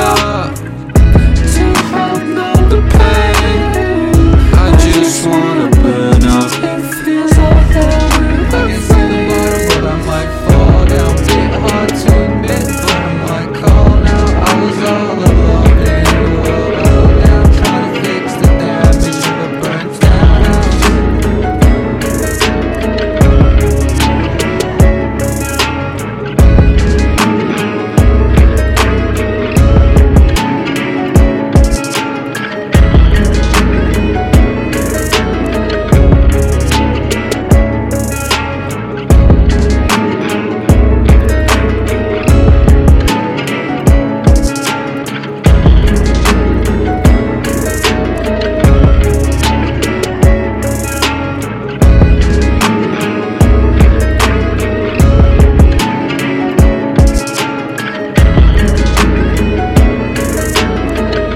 Oh.